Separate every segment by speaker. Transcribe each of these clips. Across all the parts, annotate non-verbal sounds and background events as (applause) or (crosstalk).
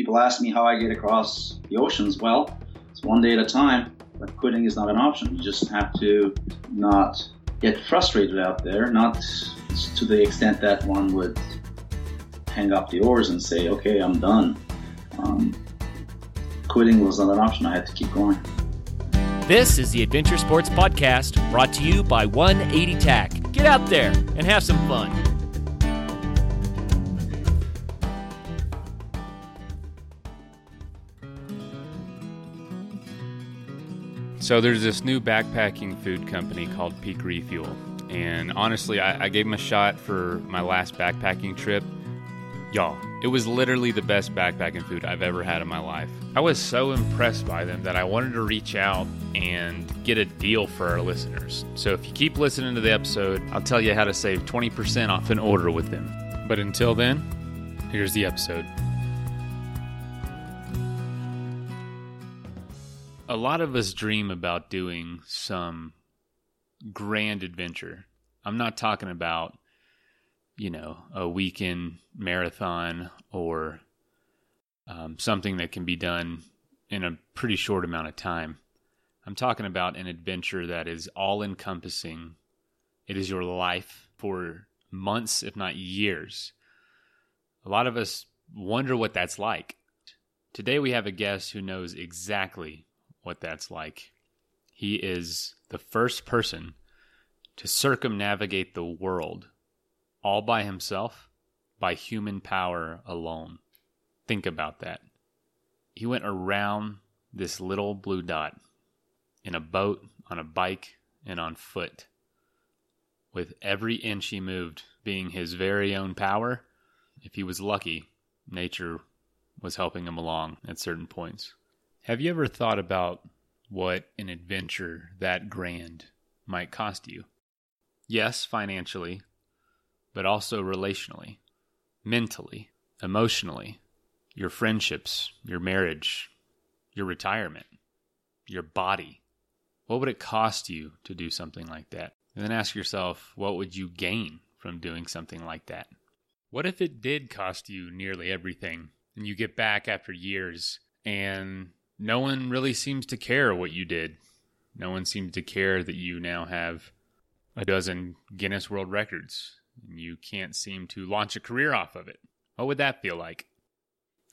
Speaker 1: people ask me how I get across the oceans. Well, it's one day at a time, but quitting is not an option. You just have to not get frustrated out there, not to the extent that one would hang up the oars and say, okay, I'm done. Um, quitting was not an option. I had to keep going.
Speaker 2: This is the Adventure Sports Podcast brought to you by 180 TAC. Get out there and have some fun.
Speaker 3: So there's this new backpacking food company called Peak Refuel. And honestly, I, I gave them a shot for my last backpacking trip. Y'all, it was literally the best backpacking food I've ever had in my life. I was so impressed by them that I wanted to reach out and get a deal for our listeners. So if you keep listening to the episode, I'll tell you how to save 20% off an order with them. But until then, here's the episode. A lot of us dream about doing some grand adventure. I'm not talking about, you know, a weekend marathon or um, something that can be done in a pretty short amount of time. I'm talking about an adventure that is all encompassing. It is your life for months, if not years. A lot of us wonder what that's like. Today we have a guest who knows exactly what that's like. He is the first person to circumnavigate the world all by himself by human power alone. Think about that. He went around this little blue dot in a boat, on a bike, and on foot, with every inch he moved being his very own power. If he was lucky, nature was helping him along at certain points. Have you ever thought about what an adventure that grand might cost you? Yes, financially, but also relationally, mentally, emotionally, your friendships, your marriage, your retirement, your body. What would it cost you to do something like that? And then ask yourself, what would you gain from doing something like that? What if it did cost you nearly everything and you get back after years and no one really seems to care what you did. No one seems to care that you now have a dozen Guinness World Records and you can't seem to launch a career off of it. What would that feel like?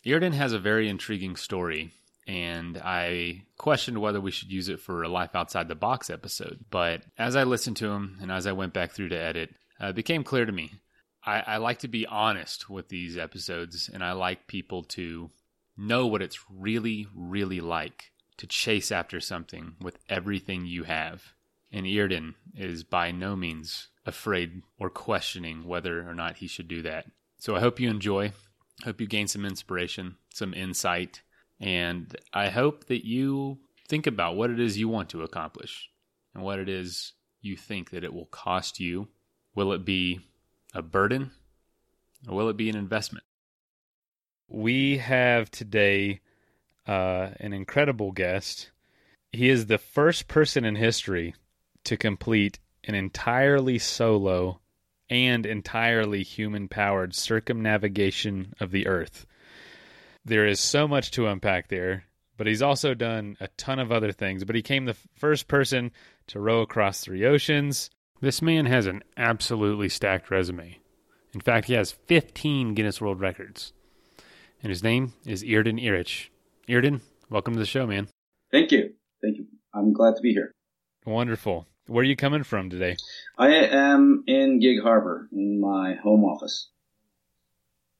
Speaker 3: Erden has a very intriguing story, and I questioned whether we should use it for a Life Outside the Box episode. But as I listened to him and as I went back through to edit, uh, it became clear to me. I, I like to be honest with these episodes, and I like people to know what it's really, really like to chase after something with everything you have. And Erden is by no means afraid or questioning whether or not he should do that. So I hope you enjoy. Hope you gain some inspiration, some insight, and I hope that you think about what it is you want to accomplish and what it is you think that it will cost you. Will it be a burden or will it be an investment? We have today uh, an incredible guest. He is the first person in history to complete an entirely solo and entirely human powered circumnavigation of the Earth. There is so much to unpack there, but he's also done a ton of other things. But he came the first person to row across three oceans. This man has an absolutely stacked resume. In fact, he has 15 Guinness World Records and his name is Erden Eruç. Erden, welcome to the show, man.
Speaker 1: Thank you. Thank you. I'm glad to be here.
Speaker 3: Wonderful. Where are you coming from today?
Speaker 1: I am in Gig Harbor in my home office.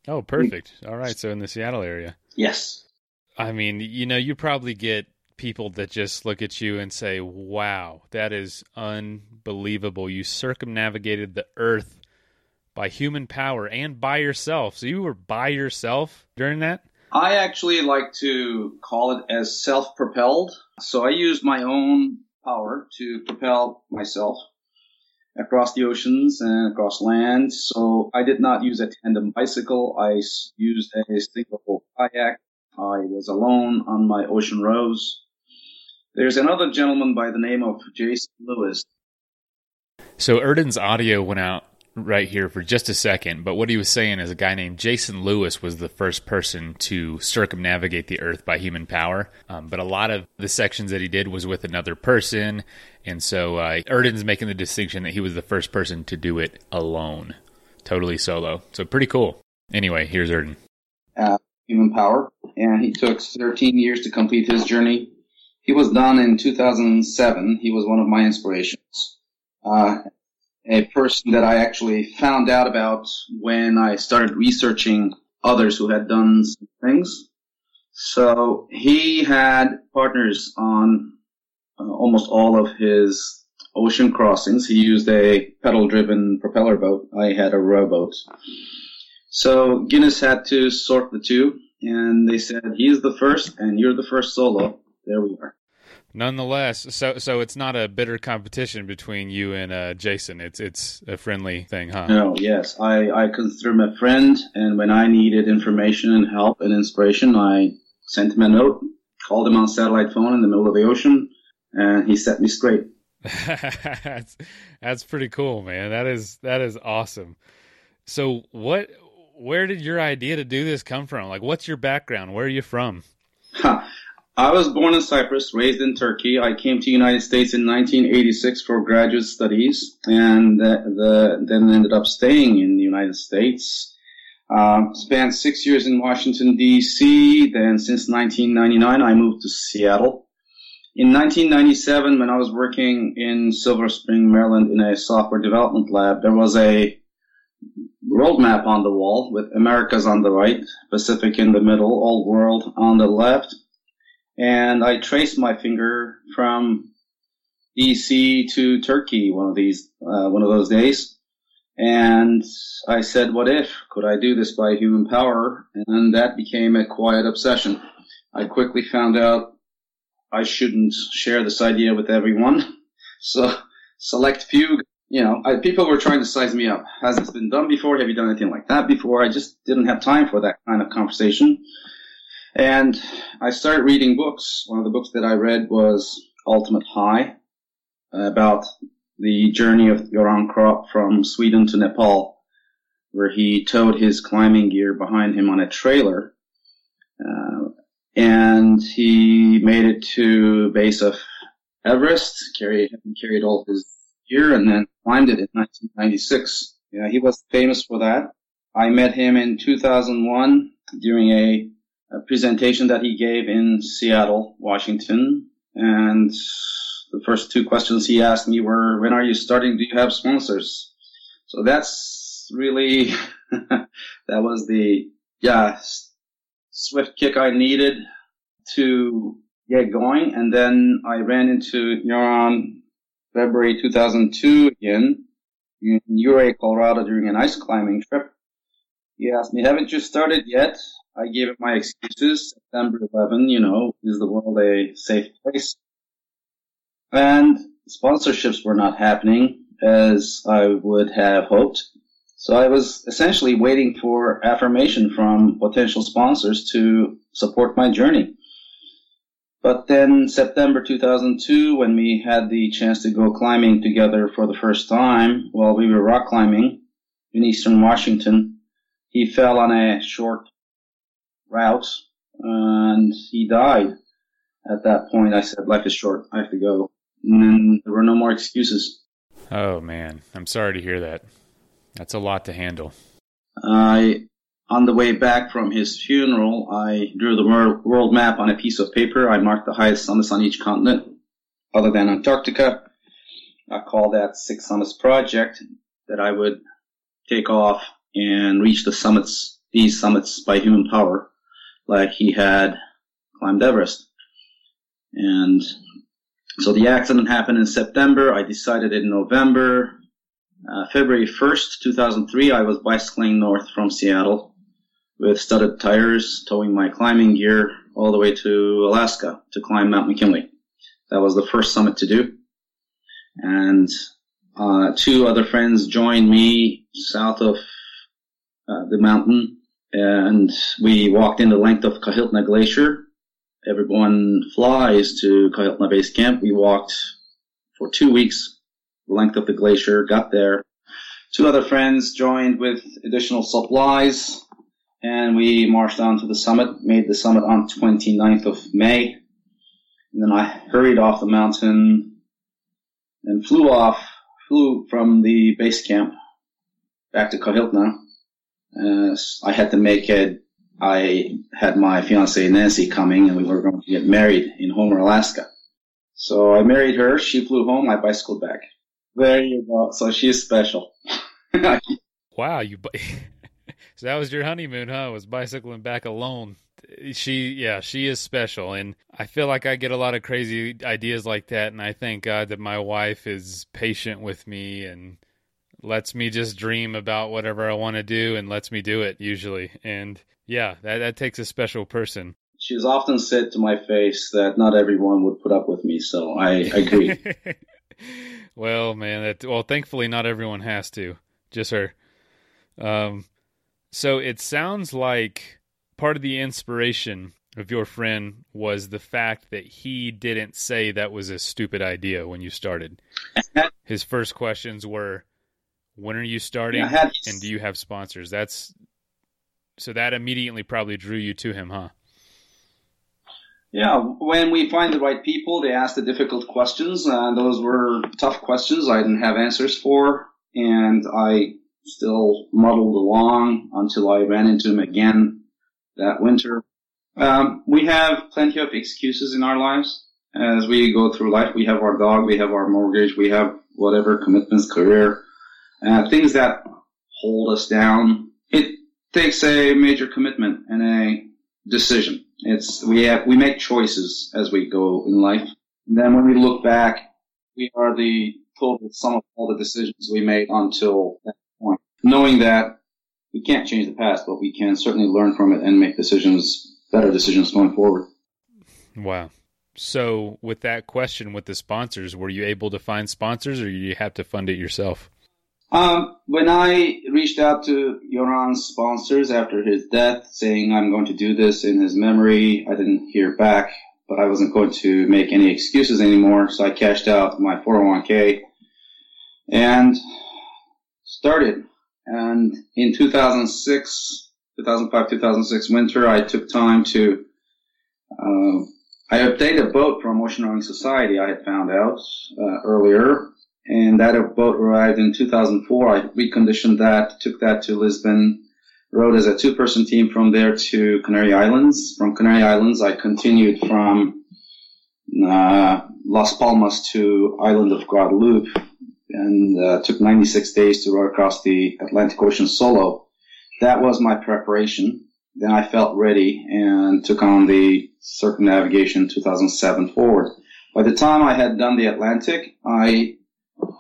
Speaker 3: Oh, perfect. All right. So in the Seattle area.
Speaker 1: Yes.
Speaker 3: I mean, you know, you probably get people that just look at you and say, wow, that is unbelievable. You circumnavigated the earth by human power and by yourself. So you were by yourself during that?
Speaker 1: I actually like to call it as self propelled. So I used my own power to propel myself across the oceans and across land. So I did not use a tandem bicycle. I used a single kayak. I was alone on my ocean rows. There's another gentleman by the name of Jason Lewis.
Speaker 3: So Erden's audio went out right here for just a second, but what he was saying is a guy named Jason Lewis was the first person to circumnavigate the Earth by human power. Um, but a lot of the sections that he did was with another person. And so uh, Erden's making the distinction that he was the first person to do it alone, totally solo. So pretty cool. Anyway, here's Erden.
Speaker 1: Uh, human power. And he took 13 years to complete his journey. He was done in 2007. He was one of my inspirations. Uh, a person that I actually found out about when I started researching others who had done things. So he had partners on uh, almost all of his ocean crossings. He used a pedal driven propeller boat. I had a rowboat. So Guinness had to sort the two and they said, he's the first and you're the first solo. There we are.
Speaker 3: Nonetheless, so so it's not a bitter competition between you and uh, Jason. It's it's a friendly thing, huh?
Speaker 1: No, yes, I I consider him a friend, and when I needed information and help and inspiration, I sent him a note, called him on satellite phone in the middle of the ocean, and he set me straight. (laughs)
Speaker 3: that's that's pretty cool, man. That is that is awesome. So what? Where did your idea to do this come from? Like, what's your background? Where are you from?
Speaker 1: I was born in Cyprus, raised in Turkey. I came to the United States in 1986 for graduate studies, and the, the, then ended up staying in the United States. Uh, spent six years in Washington D.C. Then, since 1999, I moved to Seattle. In 1997, when I was working in Silver Spring, Maryland, in a software development lab, there was a world map on the wall with Americas on the right, Pacific in the middle, Old World on the left and I traced my finger from DC to Turkey one of these uh, one of those days, and I said, "What if? Could I do this by human power?" And that became a quiet obsession. I quickly found out I shouldn't share this idea with everyone, (laughs) so select few. You know, I, people were trying to size me up. Has this been done before? Have you done anything like that before? I just didn't have time for that kind of conversation. And I started reading books. One of the books that I read was Ultimate High about the journey of Göran Kropp from Sweden to Nepal, where he towed his climbing gear behind him on a trailer. Uh, and he made it to base of Everest, carried, carried all his gear, and then climbed it in 1996. Yeah, he was famous for that. I met him in 2001 during a a presentation that he gave in Seattle, Washington. And the first two questions he asked me were, when are you starting? Do you have sponsors? So that's really, (laughs) that was the, yeah, swift kick I needed to get going. And then I ran into Göran February 2002 again in Ouray, Colorado during an ice climbing trip. He asked me, haven't you started yet? I gave it my excuses. September 11, you know, is the world a safe place? And sponsorships were not happening as I would have hoped. So I was essentially waiting for affirmation from potential sponsors to support my journey. But then September 2002, when we had the chance to go climbing together for the first time while we were rock climbing in eastern Washington, he fell on a short route, and he died. At that point, I said, "Life is short. I have to go." And then there were no more excuses.
Speaker 3: Oh man, I'm sorry to hear that. That's a lot to handle.
Speaker 1: I, on the way back from his funeral, I drew the world map on a piece of paper. I marked the highest summits on each continent, other than Antarctica. I called that Six Summits Project that I would take off and reach the summits, these summits by human power like he had climbed Everest. And so the accident happened in September. I decided in November. Uh, February 1st, 2003, I was bicycling north from Seattle with studded tires, towing my climbing gear all the way to Alaska to climb Mount McKinley. That was the first summit to do. And uh, two other friends joined me south of uh, the mountain and we walked in the length of Kahiltna Glacier. Everyone flies to Kahiltna Base Camp. We walked for two weeks, the length of the glacier, got there, two other friends joined with additional supplies, and we marched on to the summit, made the summit on 29th of May. And then I hurried off the mountain and flew off, flew from the base camp back to Kahiltna. Uh, I had to make it. I had my fiancee Nancy coming, and we were going to get married in Homer, Alaska. So I married her. She flew home. I bicycled back. There you go. So she's special. (laughs)
Speaker 3: wow, you. (laughs) so that was your honeymoon, huh? Was bicycling back alone. She, yeah, she is special, and I feel like I get a lot of crazy ideas like that, and I thank God that my wife is patient with me and lets me just dream about whatever I want to do and lets me do it usually. And yeah, that that takes a special person.
Speaker 1: She's often said to my face that not everyone would put up with me, so I agree. (laughs) (laughs)
Speaker 3: well, man, that well, thankfully not everyone has to. Just her. Um, so it sounds like part of the inspiration of your friend was the fact that he didn't say that was a stupid idea when you started. (laughs) His first questions were, "When are you starting?
Speaker 1: Yeah,
Speaker 3: and do you have sponsors?" That's so that immediately probably drew you to him, huh?
Speaker 1: Yeah, when we find the right people, they ask the difficult questions. and those were tough questions I didn't have answers for, and I still muddled along until I ran into him again that winter. Um, we have plenty of excuses in our lives as we go through life. We have our dog, we have our mortgage, we have whatever commitments, career, uh, things that hold us down. It takes a major commitment and a decision. It's we have we make choices as we go in life. And then when we look back, we are the total sum of all the decisions we made until that point. Knowing that we can't change the past, but we can certainly learn from it and make decisions, better decisions going forward.
Speaker 3: Wow. So, with that question with the sponsors, were you able to find sponsors, or you have to fund it yourself?
Speaker 1: Um, when I reached out to Göran's sponsors after his death, saying I'm going to do this in his memory, I didn't hear back, but I wasn't going to make any excuses anymore, so I cashed out my 401k and started. And in 2006, 2005, 2006 winter, I took time to, uh, I obtained a boat from Ocean Rowing Society. I had found out uh, earlier and that boat arrived in 2004. I reconditioned that, took that to Lisbon, rowed as a two-person team from there to Canary Islands. From Canary Islands, I continued from uh, Las Palmas to island of Guadeloupe, and uh, took 96 days to row across the Atlantic Ocean solo. That was my preparation. Then I felt ready and took on the circumnavigation 2007 forward. By the time I had done the Atlantic, I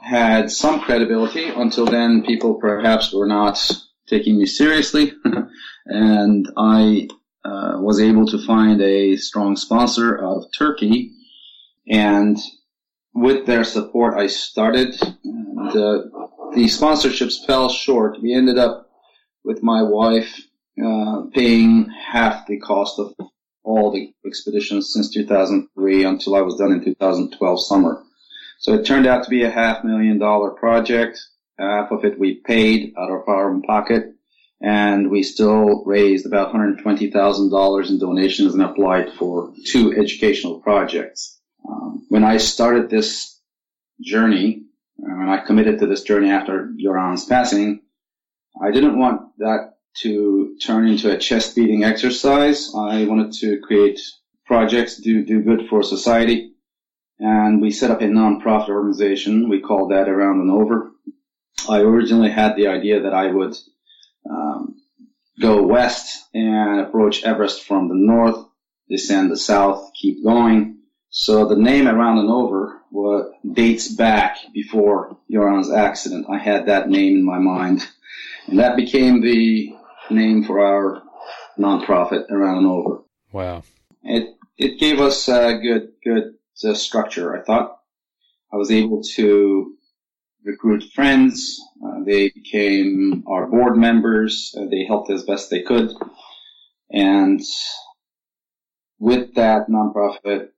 Speaker 1: had some credibility. Until then, people perhaps were not taking me seriously, (laughs) and I uh, was able to find a strong sponsor out of Turkey, and with their support, I started. And, uh, the sponsorships fell short. We ended up with my wife uh, paying half the cost of all the expeditions since 2003 until I was done in 2012 summer. So it turned out to be a half million dollar project. Half of it we paid out of our own pocket, and we still raised about $120,000 in donations and applied for two educational projects. Um, when I started this journey, uh, when I committed to this journey after Göran's passing, I didn't want that to turn into a chest beating exercise. I wanted to create projects, do, do good for society and we set up a nonprofit organization. We called that Around and Over. I originally had the idea that I would um, go west and approach Everest from the north, descend the south, keep going. So the name Around and Over what dates back before Göran's accident. I had that name in my mind, and that became the name for our nonprofit Around and Over.
Speaker 3: Wow!
Speaker 1: It it gave us a good good the structure. I thought I was able to recruit friends. Uh, they became our board members. Uh, they helped as best they could. And with that nonprofit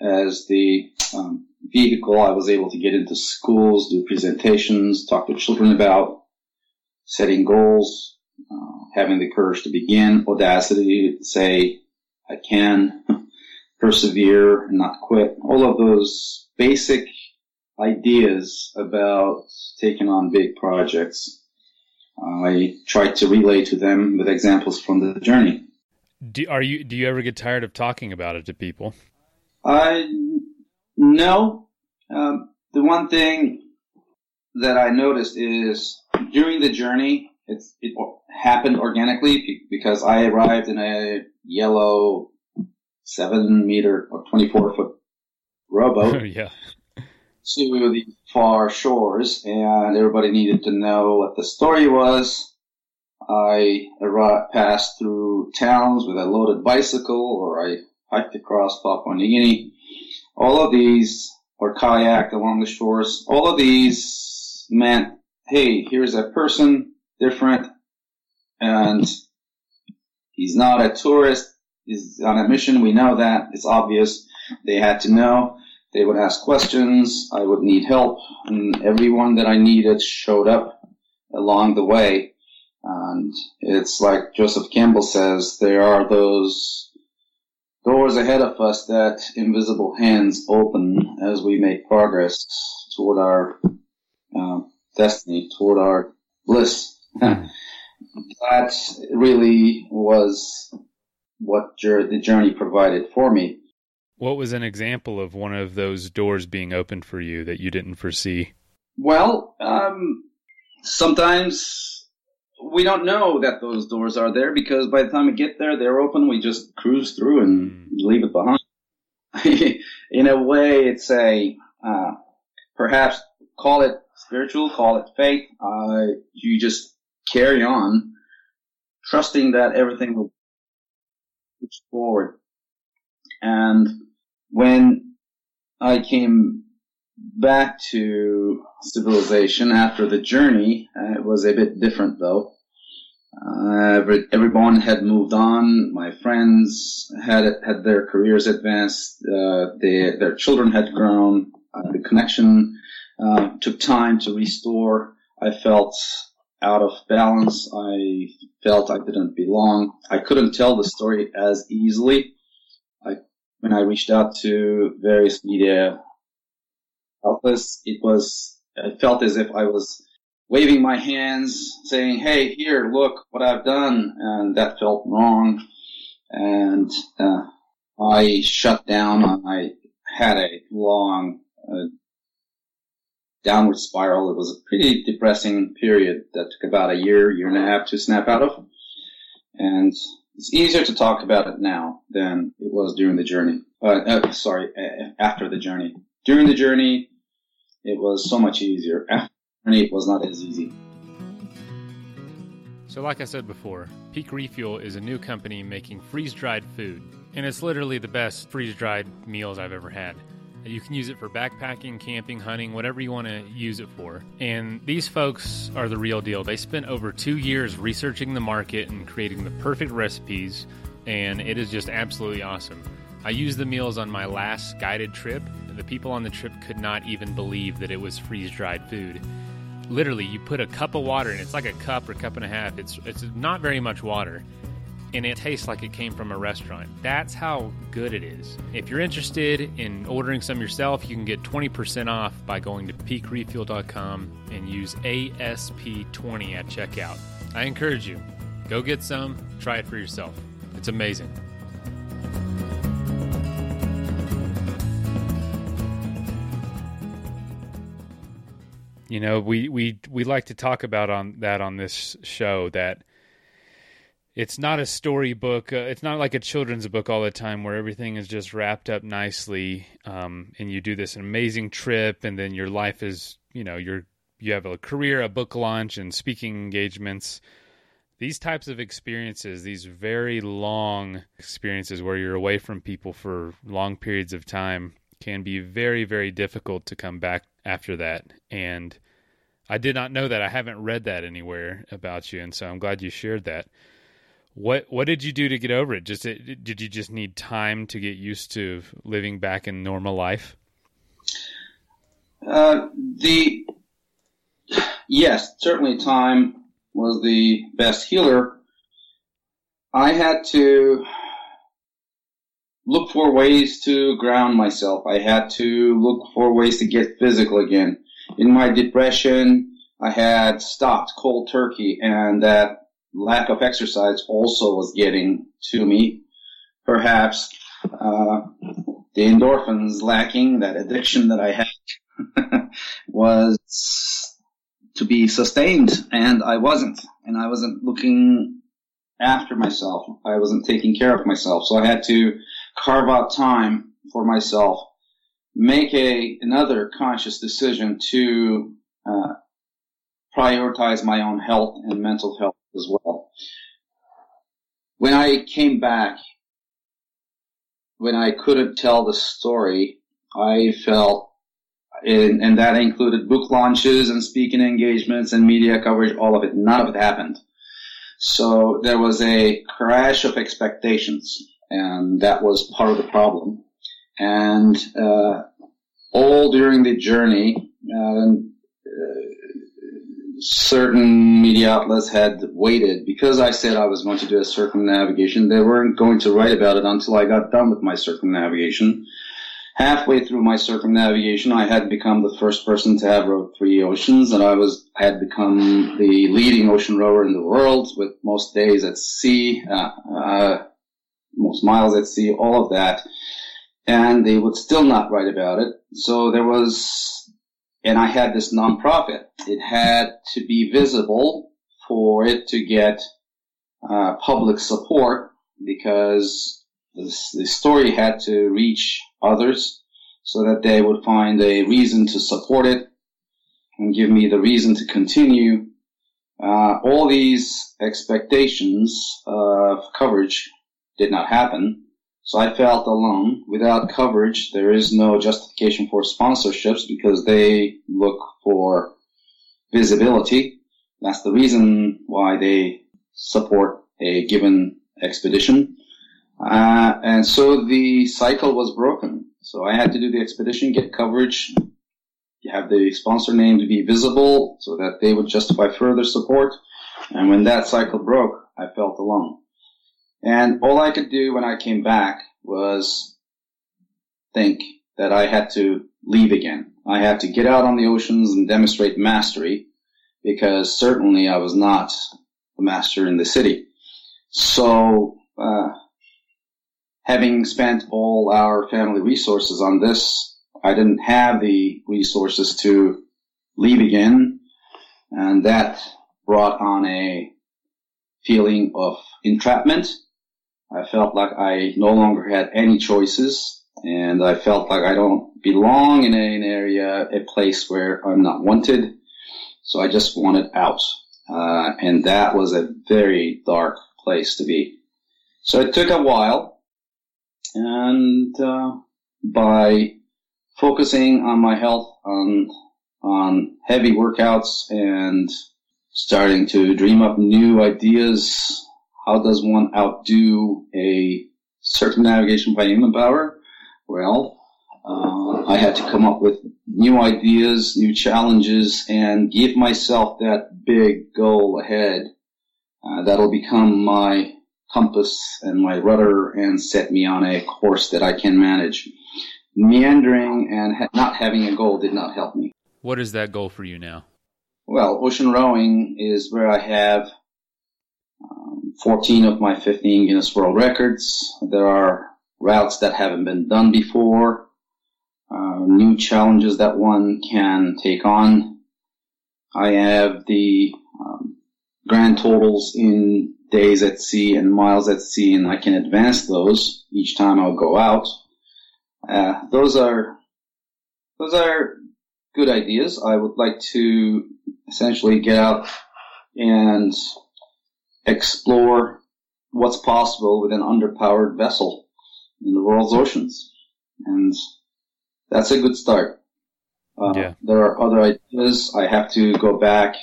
Speaker 1: as the um, vehicle, I was able to get into schools, do presentations, talk to children about setting goals, uh, having the courage to begin, audacity say, I can, (laughs) persevere and not quit. All of those basic ideas about taking on big projects. I tried to relay to them with examples from the journey.
Speaker 3: Do, are you do you ever get tired of talking about it to people?
Speaker 1: I no. Um, the one thing that I noticed is during the journey, it's, it happened organically because I arrived in a yellow seven meter or 24 foot rowboat (laughs)
Speaker 3: yeah.
Speaker 1: to the far shores and everybody needed to know what the story was. I arrived, passed through towns with a loaded bicycle or I hiked across Papua New Guinea. All of these, or kayaked along the shores, all of these meant, hey, here's a person, different, and he's not a tourist, he's on a mission, we know that, it's obvious. They had to know. They would ask questions, I would need help, and everyone that I needed showed up along the way. And it's like Joseph Campbell says, there are those doors ahead of us that invisible hands open as we make progress toward our uh, destiny, toward our bliss. (laughs) that really was what the journey provided for me.
Speaker 3: What was an example of one of those doors being opened for you that you didn't foresee?
Speaker 1: Well, um, sometimes we don't know that those doors are there because by the time we get there, they're open. We just cruise through and mm. leave it behind. (laughs) In a way, it's a uh, perhaps call it spiritual, call it faith. Uh, you just carry on, trusting that everything will push forward. And when I came back to civilization after the journey. Uh, it was a bit different though. Uh, every, everyone had moved on. My friends had had their careers advanced. Uh, they, their children had grown. Uh, the connection uh, took time to restore. I felt out of balance. I felt I didn't belong. I couldn't tell the story as easily. I, when I reached out to various media outlets, it was, I felt as if I was waving my hands saying, Hey, here, look what I've done. And that felt wrong. And, uh, I shut down. I had a long, uh, downward spiral. It was a pretty depressing period that took about a year, year and a half to snap out of. And it's easier to talk about it now than it was during the journey. Uh, uh, sorry, after the journey. During the journey, it was so much easier. After the journey, it was not as easy.
Speaker 3: So, like I said before, Peak Refuel is a new company making freeze dried food, and it's literally the best freeze dried meals I've ever had. You can use it for backpacking, camping, hunting, whatever you want to use it for. And these folks are the real deal. They spent over two years researching the market and creating the perfect recipes, and it is just absolutely awesome. I used the meals on my last guided trip. And the people on the trip could not even believe that it was freeze dried food. Literally, you put a cup of water in, it's like a cup or cup and a half. It's, it's not very much water and it tastes like it came from a restaurant. That's how good it is. If you're interested in ordering some yourself, you can get 20% off by going to peakrefuel.com and use ASP20 at checkout. I encourage you, go get some, try it for yourself. It's amazing. You know, we, we, we like to talk about on that on this show that it's not a storybook. Uh, it's not like a children's book all the time where everything is just wrapped up nicely, um, and you do this amazing trip, and then your life is, you know, you're you have a career, a book launch, and speaking engagements. These types of experiences, these very long experiences where you're away from people for long periods of time, can be very, very difficult to come back after that. And I did not know that. I haven't read that anywhere about you, and so I'm glad you shared that. What what did you do to get over it? Just did you just need time to get used to living back in normal life?
Speaker 1: Uh, the yes, certainly time was the best healer. I had to look for ways to ground myself. I had to look for ways to get physical again. In my depression, I had stopped cold turkey and that lack of exercise also was getting to me. Perhaps, uh, the endorphins lacking, that addiction that I had (laughs) was to be sustained and I wasn't. And I wasn't looking after myself. I wasn't taking care of myself. So I had to carve out time for myself, make a another conscious decision to uh, prioritize my own health and mental health as well. When I came back, when I couldn't tell the story, I felt, and, and that included book launches and speaking engagements and media coverage, all of it. None of it happened. So there was a crash of expectations and that was part of the problem. And uh, all during the journey, uh, certain media outlets had waited because I said I was going to do a circumnavigation. They weren't going to write about it until I got done with my circumnavigation. Halfway through my circumnavigation, I had become the first person to have rowed three oceans, and I was had become the leading ocean rower in the world with most days at sea. Uh, uh, most miles at sea, all of that. And they would still not write about it. So there was, and I had this nonprofit. It had to be visible for it to get uh, public support because this, the story had to reach others so that they would find a reason to support it and give me the reason to continue. Uh, all these expectations of coverage did not happen. So I felt alone. Without coverage, there is no justification for sponsorships because they look for visibility. That's the reason why they support a given expedition. Uh, and so the cycle was broken. So I had to do the expedition, get coverage, have the sponsor name to be visible so that they would justify further support. And when that cycle broke, I felt alone. And all I could do when I came back was think that I had to leave again. I had to get out on the oceans and demonstrate mastery because certainly I was not a master in the city. So, uh, having spent all our family resources on this, I didn't have the resources to leave again. And that brought on a feeling of entrapment I felt like I no longer had any choices and I felt like I don't belong in an area, a place where I'm not wanted. So I just wanted out. Uh, and that was a very dark place to be. So it took a while and, uh, by focusing on my health, on, on heavy workouts and starting to dream up new ideas how does one outdo a circumnavigation by human power? Well, uh, I had to come up with new ideas, new challenges, and give myself that big goal ahead. Uh, that'll become my compass and my rudder and set me on a course that I can manage. Meandering and ha- not having a goal did not help me.
Speaker 3: What is that goal for you now?
Speaker 1: Well, ocean rowing is where I have 14 of my 15 Guinness World Records. There are routes that haven't been done before, uh, new challenges that one can take on. I have the um, grand totals in days at sea and miles at sea, and I can advance those each time I'll go out. Uh, those are those are good ideas. I would like to essentially get out and explore what's possible with an underpowered vessel in the world's oceans. And that's a good start. Uh, yeah. There are other ideas. I have to go back.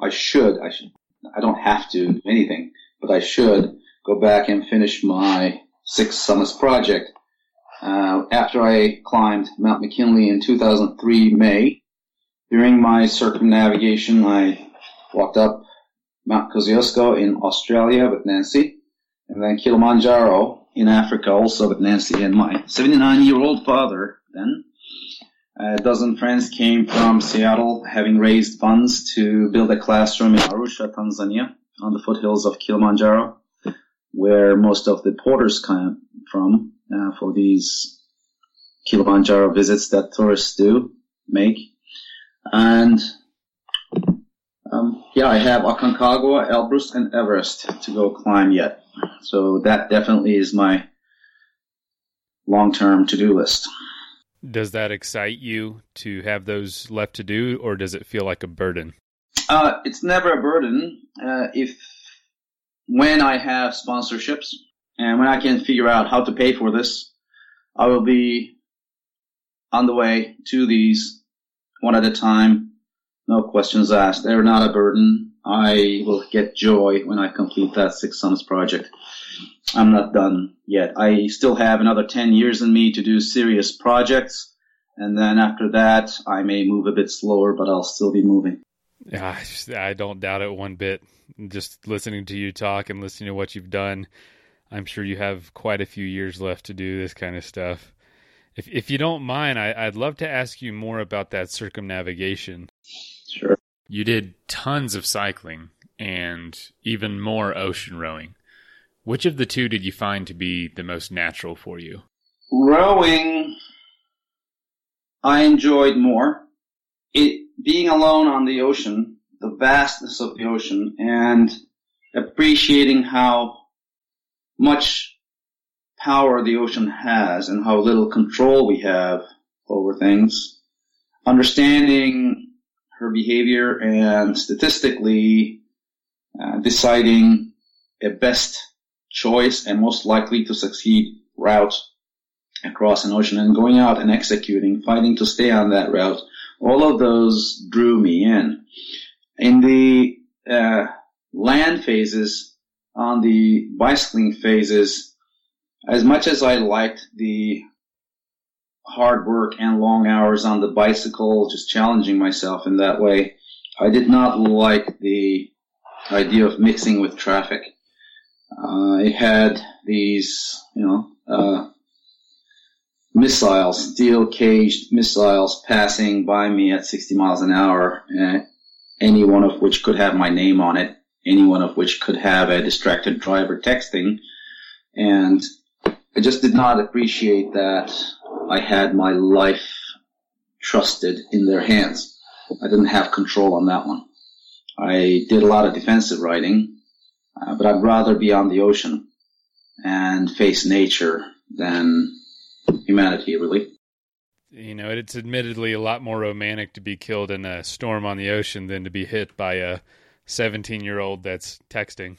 Speaker 1: I should. I should. I don't have to do anything, but I should go back and finish my six summits project uh, after I climbed Mount McKinley in 2003 May. During my circumnavigation, I walked up Mount Kosciuszko in Australia with Nancy, and then Kilimanjaro in Africa also with Nancy and my 79 year old father then. A dozen friends came from Seattle having raised funds to build a classroom in Arusha, Tanzania on the foothills of Kilimanjaro, where most of the porters come from uh, for these Kilimanjaro visits that tourists do make. And um, yeah, I have Aconcagua, Elbrus, and Everest to go climb yet. So that definitely is my long-term to-do list.
Speaker 3: Does that excite you to have those left to do, or does it feel like a burden?
Speaker 1: Uh, it's never a burden uh, if when I have sponsorships and when I can figure out how to pay for this, I will be on the way to these one at a time. No questions asked. They're not a burden. I will get joy when I complete that Six Summits project. I'm not done yet. I still have another 10 years in me to do serious projects. And then after that, I may move a bit slower, but I'll still be moving.
Speaker 3: Yeah, I don't doubt it one bit. Just listening to you talk and listening to what you've done, I'm sure you have quite a few years left to do this kind of stuff. If if you don't mind, I, would love to ask you more about that circumnavigation.
Speaker 1: Sure.
Speaker 3: You did tons of cycling and even more ocean rowing. Which of the two did you find to be the most natural for you?
Speaker 1: Rowing, I enjoyed more. It being alone on the ocean, the vastness of the ocean, and appreciating how much power the ocean has and how little control we have over things. Understanding her behavior and statistically uh, deciding a best choice and most likely to succeed route across an ocean and going out and executing, fighting to stay on that route. All of those drew me in. In the uh, land phases, on the bicycling phases, as much as I liked the hard work and long hours on the bicycle, just challenging myself in that way, I did not like the idea of mixing with traffic. Uh, it had these, you know, uh, missiles, steel caged missiles passing by me at 60 miles an hour, uh, any one of which could have my name on it, any one of which could have a distracted driver texting. And I just did not appreciate that I had my life trusted in their hands. I didn't have control on that one. I did a lot of defensive writing, uh, but I'd rather be on the ocean and face nature than humanity, really.
Speaker 3: You know, it's admittedly a lot more romantic to be killed in a storm on the ocean than to be hit by a 17 year old that's texting.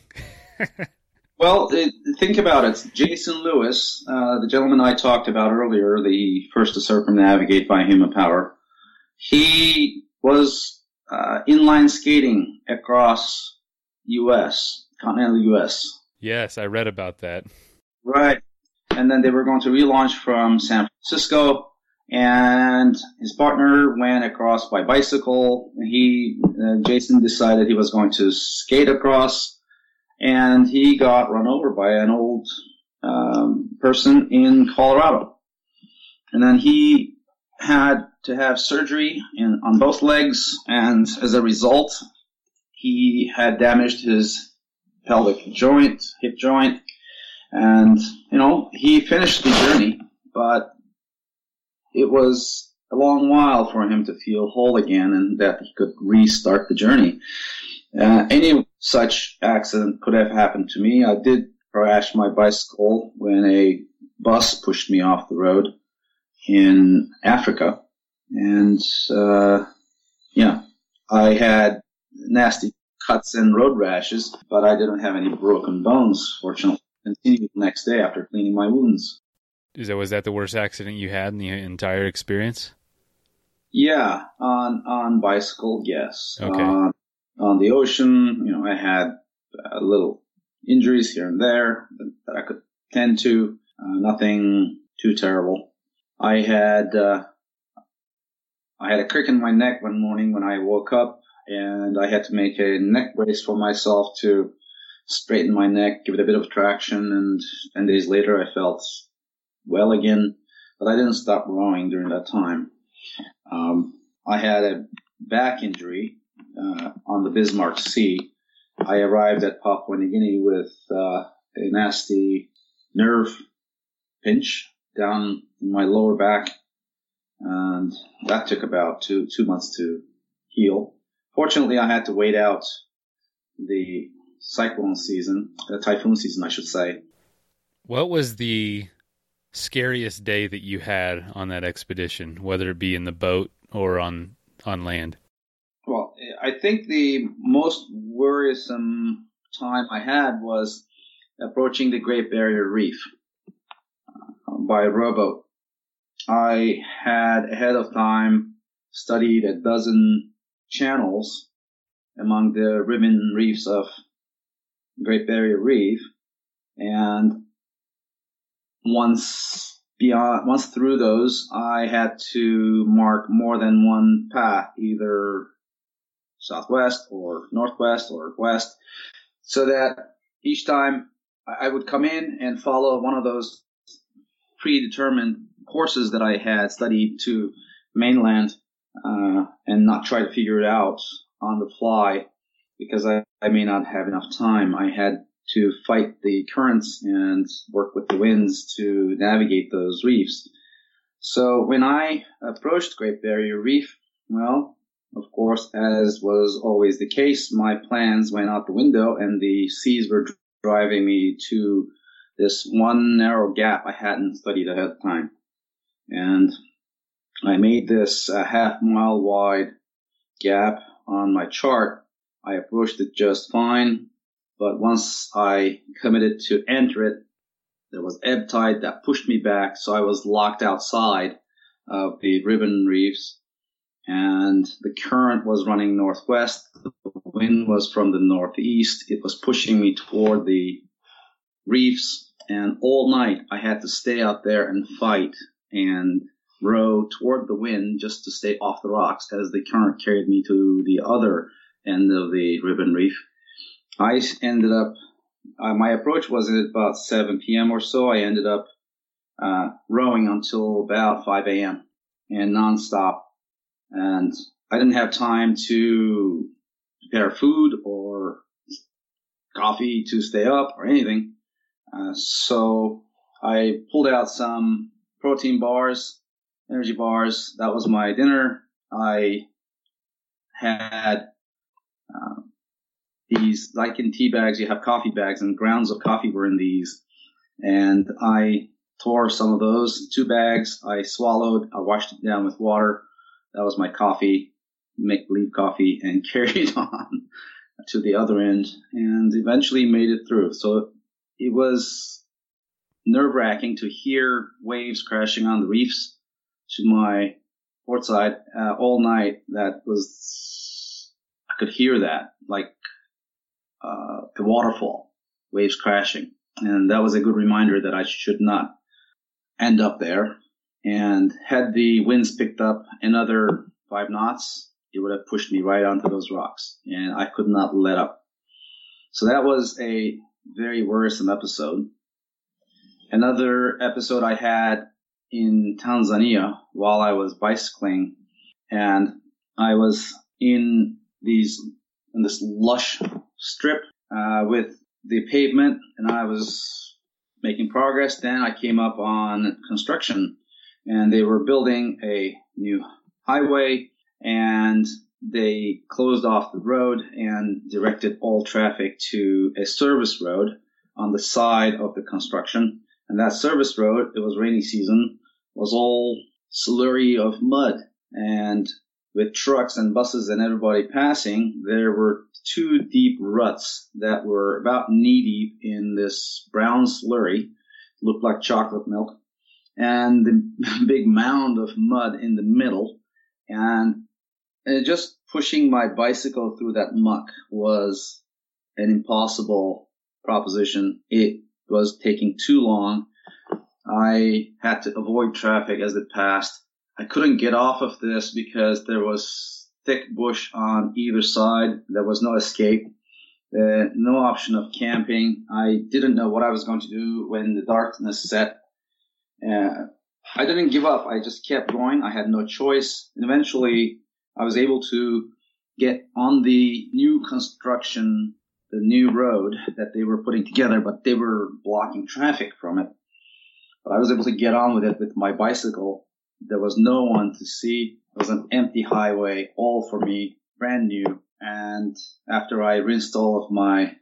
Speaker 3: (laughs)
Speaker 1: well, it, think about it. Jason Lewis, uh, the gentleman I talked about earlier, the first to circumnavigate by human power, he was uh, inline skating across U.S continental U.S.
Speaker 3: Yes, I read about that.
Speaker 1: Right. And then they were going to relaunch from San Francisco, and his partner went across by bicycle. He, uh, Jason, decided he was going to skate across, and he got run over by an old um, person in Colorado. And then he had to have surgery in, on both legs, and as a result, he had damaged his pelvic joint, hip joint, and you know he finished the journey, but it was a long while for him to feel whole again and that he could restart the journey. Uh, any such accident could have happened to me. I did crash my bicycle when a bus pushed me off the road in Africa, and uh, yeah, I had nasty cuts and road rashes, but I didn't have any broken bones, fortunately. Continued the next day after cleaning my wounds.
Speaker 3: Is that was that the worst accident you had in the entire experience?
Speaker 1: Yeah, on on bicycle, yes.
Speaker 3: Okay.
Speaker 1: On, on the ocean, you know, I had uh, little injuries here and there that, that I could tend to. Uh, nothing too terrible. I had uh, I had a crick in my neck one morning when I woke up, and I had to make a neck brace for myself to straighten my neck, give it a bit of traction, and ten days later I felt well again. But I didn't stop rowing during that time. Um, I had a back injury uh, on the Bismarck Sea. I arrived at Papua New Guinea with uh, a nasty nerve pinch down in my lower back, and that took about two two months to heal. Fortunately, I had to wait out the cyclone season, the typhoon season, I should say.
Speaker 3: What was the scariest day that you had on that expedition, whether it be in the boat or on on land?
Speaker 1: I think the most worrisome time I had was approaching the Great Barrier Reef uh, by rowboat. I had ahead of time studied a dozen channels among the ribbon reefs of Great Barrier Reef, and once beyond, once through those, I had to mark more than one path, either southwest or northwest or west, so that each time I would come in and follow one of those predetermined courses that I had studied to mainland uh, and not try to figure it out on the fly because I, I may not have enough time. I had to fight the currents and work with the winds to navigate those reefs. So when I approached Great Barrier Reef, well, of course, as was always the case, my plans went out the window and the seas were driving me to this one narrow gap I hadn't studied ahead of time. And I made this a half mile wide gap on my chart. I approached it just fine, but once I committed to enter it, there was ebb tide that pushed me back, so I was locked outside of the ribbon reefs and the current was running northwest. The wind was from the northeast. It was pushing me toward the reefs, and all night I had to stay out there and fight and row toward the wind just to stay off the rocks as the current carried me to the other end of the ribbon reef. I ended up, uh, my approach was at about 7 p.m. or so. I ended up uh, rowing until about 5 a.m. and nonstop and I didn't have time to prepare food or coffee to stay up or anything. Uh, so I pulled out some protein bars, energy bars. That was my dinner. I had uh, these, like in tea bags, you have coffee bags, and grounds of coffee were in these. And I tore some of those, two bags. I swallowed. I washed it down with water. That was my coffee, make believe coffee, (laughs) and carried on to the other end and eventually made it through. So it was nerve wracking to hear waves crashing on the reefs to my port side uh, all night. That was, I could hear that like uh, a waterfall, waves crashing. And that was a good reminder that I should not end up there and had the winds picked up another five knots, it would have pushed me right onto those rocks, and I could not let up. So that was a very worrisome episode. Another episode I had in Tanzania while I was bicycling, and I was in these in this lush strip uh, with the pavement, and I was making progress. Then I came up on construction and they were building a new highway and they closed off the road and directed all traffic to a service road on the side of the construction. And that service road, it was rainy season, was all slurry of mud. And with trucks and buses and everybody passing, there were two deep ruts that were about knee deep in this brown slurry, looked like chocolate milk and the (laughs) big mound of mud in the middle. And, and just pushing my bicycle through that muck was an impossible proposition. It was taking too long. I had to avoid traffic as it passed. I couldn't get off of this because there was thick bush on either side. There was no escape. Uh, no option of camping. I didn't know what I was going to do when the darkness set. Uh, I didn't give up. I just kept going. I had no choice. And eventually, I was able to get on the new construction, the new road that they were putting together, but they were blocking traffic from it. But I was able to get on with it with my bicycle. There was no one to see. It was an empty highway, all for me, brand new. And after I rinsed all of my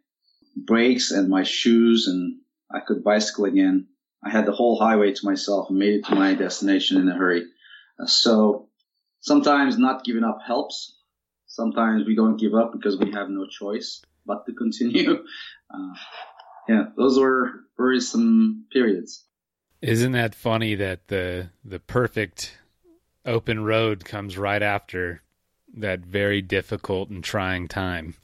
Speaker 1: brakes and my shoes and I could bicycle again, I had the whole highway to myself and made it to my destination in a hurry. Uh, so sometimes not giving up helps. Sometimes we don't give up because we have no choice but to continue. (laughs) Uh, yeah, those were worrisome periods.
Speaker 3: Isn't that funny that the the perfect open road comes right after that very difficult and trying time?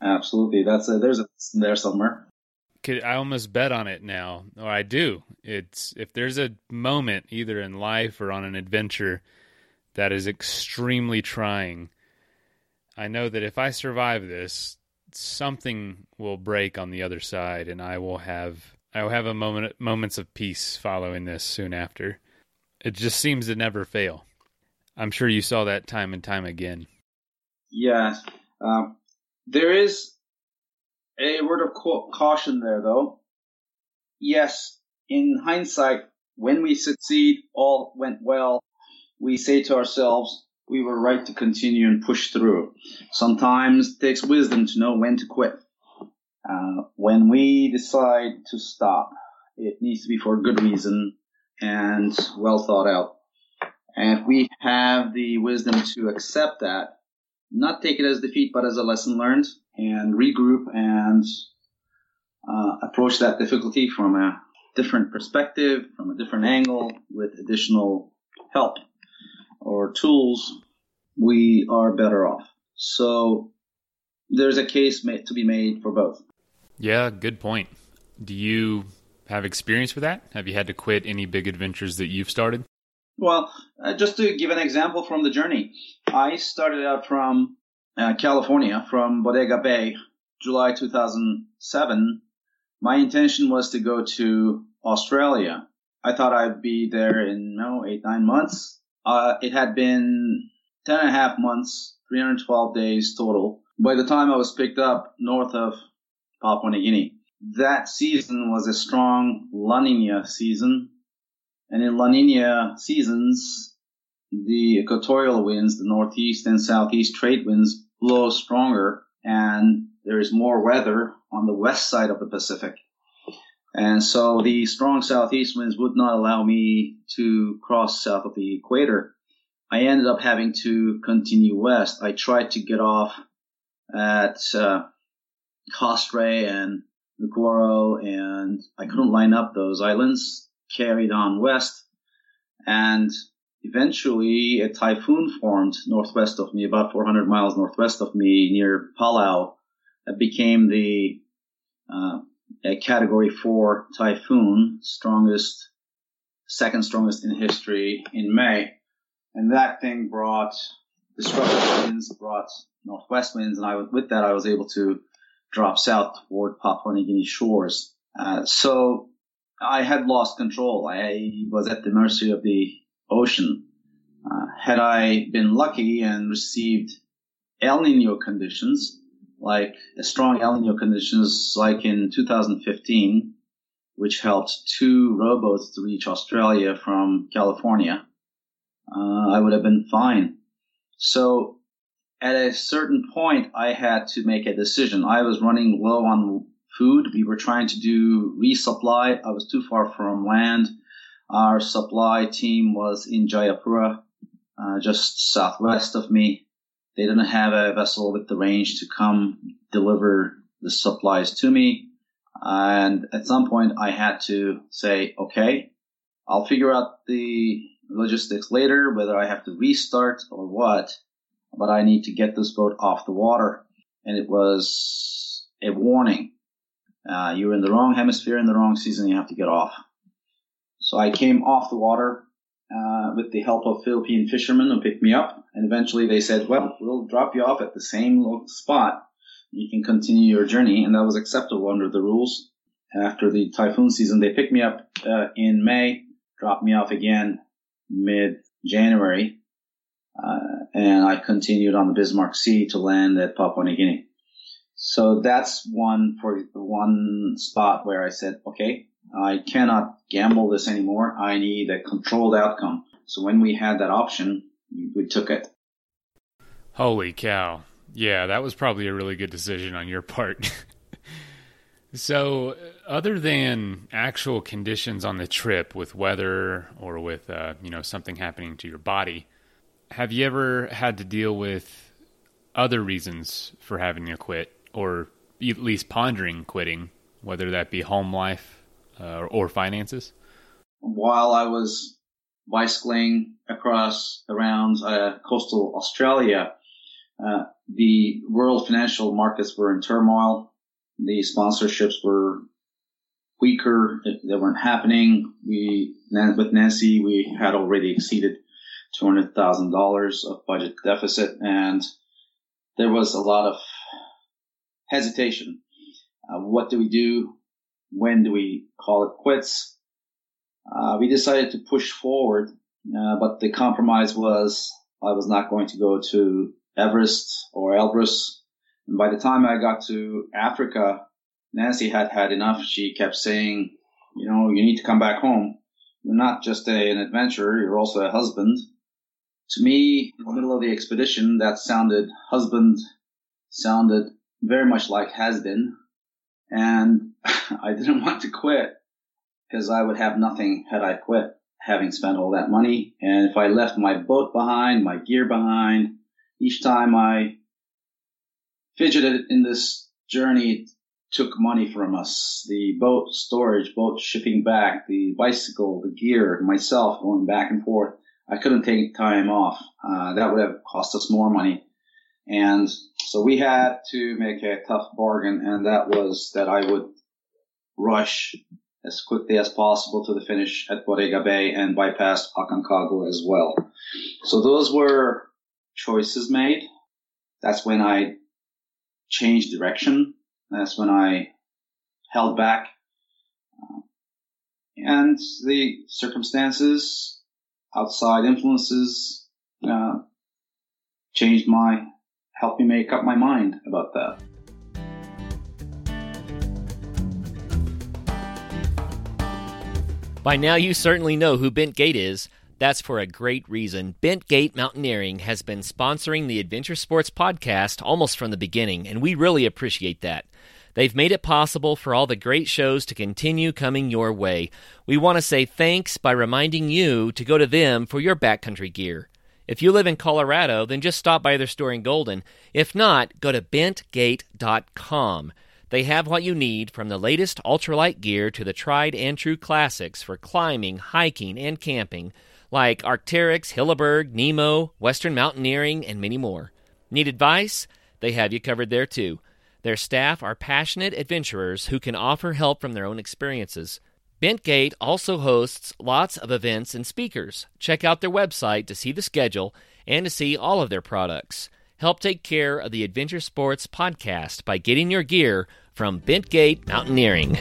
Speaker 1: Absolutely, that's a, there's a there somewhere.
Speaker 3: Could I almost bet on it now, or I do. It's if there's a moment either in life or on an adventure that is extremely trying. I know that if I survive this, something will break on the other side, and I will have I will have a moment moments of peace following this soon after. It just seems to never fail. I'm sure you saw that time and time again.
Speaker 1: Yes, um, there is a word of caution there, though. Yes, in hindsight, when we succeed, all went well. We say to ourselves, we were right to continue and push through. Sometimes it takes wisdom to know when to quit. Uh, when we decide to stop, it needs to be for a good reason and well thought out. And if we have the wisdom to accept that, not take it as defeat, but as a lesson learned, and regroup and uh, approach that difficulty from a different perspective, from a different angle, with additional help or tools, we are better off. So there's a case to be made for both.
Speaker 3: Yeah, good point. Do you have experience with that? Have you had to quit any big adventures that you've started?
Speaker 1: Well, uh, just to give an example from the journey, I started out from uh, California, from Bodega Bay, July 2007. My intention was to go to Australia. I thought I'd be there in no eight nine months. Uh, it had been ten and a half months, 312 days total. By the time I was picked up north of Papua New Guinea, that season was a strong La Nina season. And in La Nina seasons, the equatorial winds, the northeast and southeast trade winds blow stronger and there is more weather on the west side of the Pacific. And so the strong southeast winds would not allow me to cross south of the equator. I ended up having to continue west. I tried to get off at uh, and Nukuoro, and I couldn't line up those islands. Carried on west, and eventually a typhoon formed northwest of me, about 400 miles northwest of me, near Palau. It became the uh, a Category Four typhoon, strongest, second strongest in history in May, and that thing brought disruptive winds, brought northwest winds, and I with that I was able to drop south toward Papua New Guinea shores. Uh, so I had lost control. I was at the mercy of the ocean. Uh, had I been lucky and received El Nino conditions, like strong El Nino conditions, like in 2015, which helped two rowboats to reach Australia from California, uh, I would have been fine. So at a certain point, I had to make a decision. I was running low on food. We were trying to do resupply. I was too far from land. Our supply team was in Jayapura, uh, just southwest of me. They didn't have a vessel with the range to come deliver the supplies to me. And at some point, I had to say, okay, I'll figure out the logistics later, whether I have to restart or what but I need to get this boat off the water. And it was a warning. Uh, you're in the wrong hemisphere in the wrong season. You have to get off. So I came off the water uh, with the help of Philippine fishermen who picked me up. And eventually they said, well, we'll drop you off at the same spot. You can continue your journey. And that was acceptable under the rules. After the typhoon season, they picked me up uh, in May, dropped me off again mid January. Uh, and I continued on the Bismarck Sea to land at Papua New Guinea. So that's one for one spot where I said, okay, I cannot gamble this anymore. I need a controlled outcome. So when we had that option, we took it.
Speaker 3: Holy cow. Yeah, that was probably a really good decision on your part. (laughs) so, other than actual conditions on the trip with weather or with uh, you know something happening to your body, have you ever had to deal with other reasons for having to quit or at least pondering quitting, whether that be home life uh, or finances?
Speaker 1: While I was bicycling across around uh, coastal Australia, uh, the world financial markets were in turmoil. The sponsorships were weaker. They weren't happening. We, with Nancy, we had already exceeded $200,000 of budget deficit and there was a lot of hesitation. Uh, what do we do? When do we call it quits? Uh, we decided to push forward, uh, but the compromise was I was not going to go to Everest or Elbrus. And by the time I got to Africa, Nancy had had enough. She kept saying, you know, you need to come back home. You're not just a, an adventurer, you're also a husband. To me, in the middle of the expedition, that sounded husband sounded very much like has been. And (laughs) I didn't want to quit because I would have nothing had I quit having spent all that money. And if I left my boat behind, my gear behind, each time I fidgeted in this journey, took money from us. The boat storage, boat shipping back, the bicycle, the gear, myself going back and forth. I couldn't take time off. Uh, that would have cost us more money. And so we had to make a tough bargain, and that was that I would rush as quickly as possible to the finish at Bodega Bay and bypass Aconcagua as well. So those were choices made. That's when I changed direction. That's when I held back. Uh, and the circumstances, outside influences, uh, changed my help me make up my mind about that.
Speaker 2: By now, you certainly know who Bent Gate is. That's for a great reason. Bent Gate Mountaineering has been sponsoring the Adventure Sports podcast almost from the beginning, and we really appreciate that. They've made it possible for all the great shows to continue coming your way. We want to say thanks by reminding you to go to them for your backcountry gear. If you live in Colorado, then just stop by their store in Golden. If not, go to bentgate.com. They have what you need from the latest ultralight gear to the tried and true classics for climbing, hiking, and camping, like Arc'teryx, Hilleberg, Nemo, Western Mountaineering, and many more. Need advice? They have you covered there too. Their staff are passionate adventurers who can offer help from their own experiences. Bentgate also hosts lots of events and speakers. Check out their website to see the schedule and to see all of their products. Help take care of the Adventure Sports podcast by getting your gear from Bentgate Mountaineering.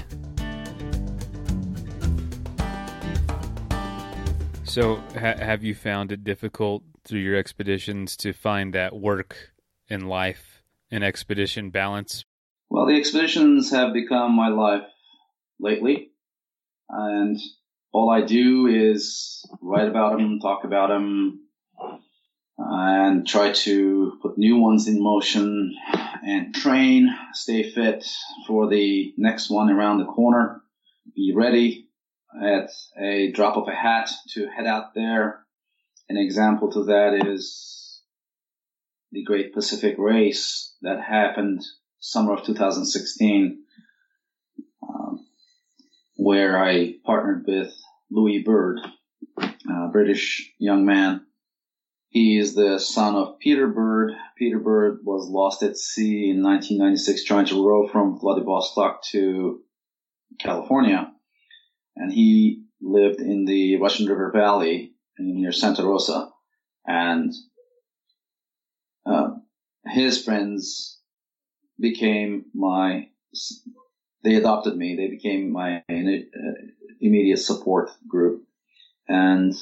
Speaker 3: So, ha- have you found it difficult through your expeditions to find that work and life and expedition balance?
Speaker 1: Well, the expeditions have become my life lately and all I do is write about them, talk about them, and try to put new ones in motion and train, stay fit for the next one around the corner, be ready at a drop of a hat to head out there. An example to that is the Great Pacific Race that happened summer of 2016 um, where I partnered with Louis Bird, a British young man. He is the son of Peter Bird. Peter Bird was lost at sea in 1996 trying to row from Vladivostok to California. And he lived in the Russian River Valley near Santa Rosa, and uh, his friends became my. They adopted me. They became my uh, immediate support group, and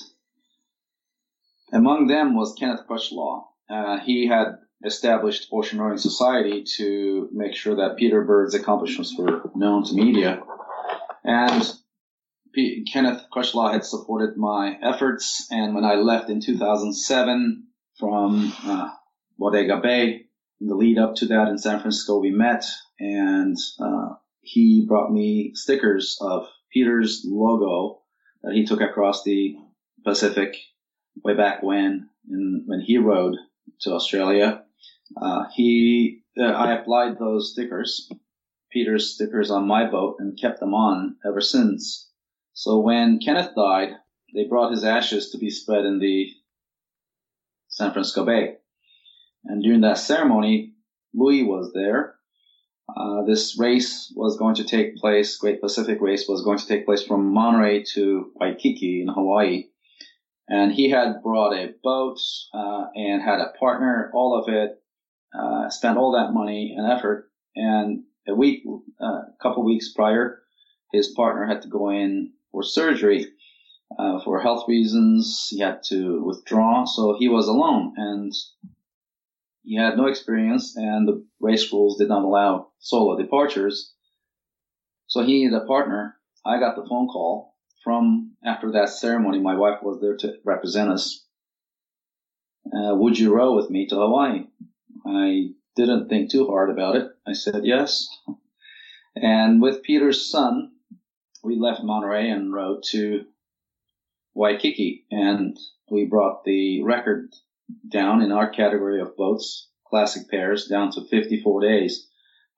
Speaker 1: among them was Kenneth Crutchlow. Uh, he had established Ocean Rowing Society to make sure that Peter Bird's accomplishments were known to media. And P- Kenneth Crutchlow had supported my efforts. And when I left in 2007 from uh, Bodega Bay, in the lead up to that in San Francisco, we met and uh, he brought me stickers of Peter's logo that he took across the Pacific way back when, in, when he rowed to Australia. Uh, he, uh, I applied those stickers, Peter's stickers on my boat and kept them on ever since. So when Kenneth died, they brought his ashes to be spread in the San Francisco Bay. And during that ceremony, Louis was there. Uh, this race was going to take place, Great Pacific Race was going to take place from Monterey to Waikiki in Hawaii. And he had brought a boat uh, and had a partner, all of it uh, spent all that money and effort. And a week, uh, a couple weeks prior, his partner had to go in for surgery uh, for health reasons. He had to withdraw, so he was alone, and he had no experience, and the race rules did not allow solo departures. So he needed a partner. I got the phone call from after that ceremony. My wife was there to represent us. Uh, would you row with me to Hawaii? I didn't think too hard about it. I said yes. And with Peter's son, we left Monterey and rowed to Waikiki and we brought the record down in our category of boats, classic pairs, down to 54 days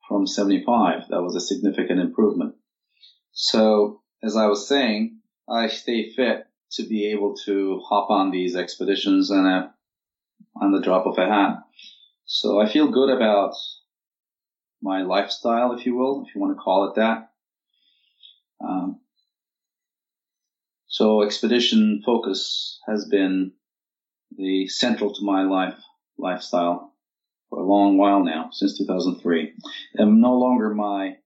Speaker 1: from 75. That was a significant improvement. So as I was saying, I stay fit to be able to hop on these expeditions and uh, on the drop of a hat. So I feel good about my lifestyle, if you will, if you want to call it that. Um, so expedition focus has been the central to my life lifestyle for a long while now, since 2003. I'm no longer my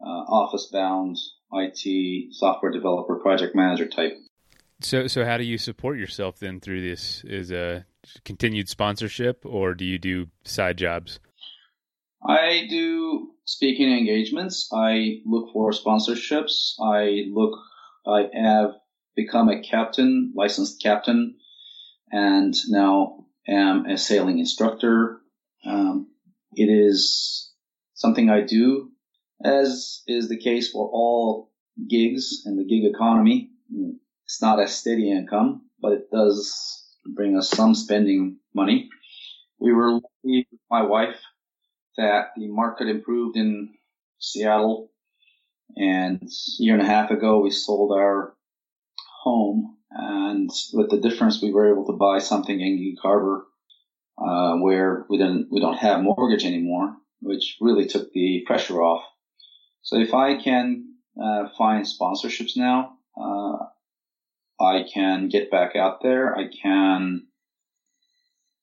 Speaker 1: uh, office bound IT software developer project manager type.
Speaker 3: So, so how do you support yourself then through this? Is a continued sponsorship, or do you do side jobs?
Speaker 1: I do speaking engagements. I look for sponsorships. I look. I have become a captain, licensed captain, and now am a sailing instructor. Um, it is something I do, as is the case for all gigs in the gig economy. It's not a steady income, but it does bring us some spending money. We were lucky with my wife that the market improved in Seattle and a year and a half ago we sold our home and with the difference we were able to buy something in Gig Harbor uh, where we didn't we don't have mortgage anymore, which really took the pressure off. So if I can uh, find sponsorships now, uh, I can get back out there. I can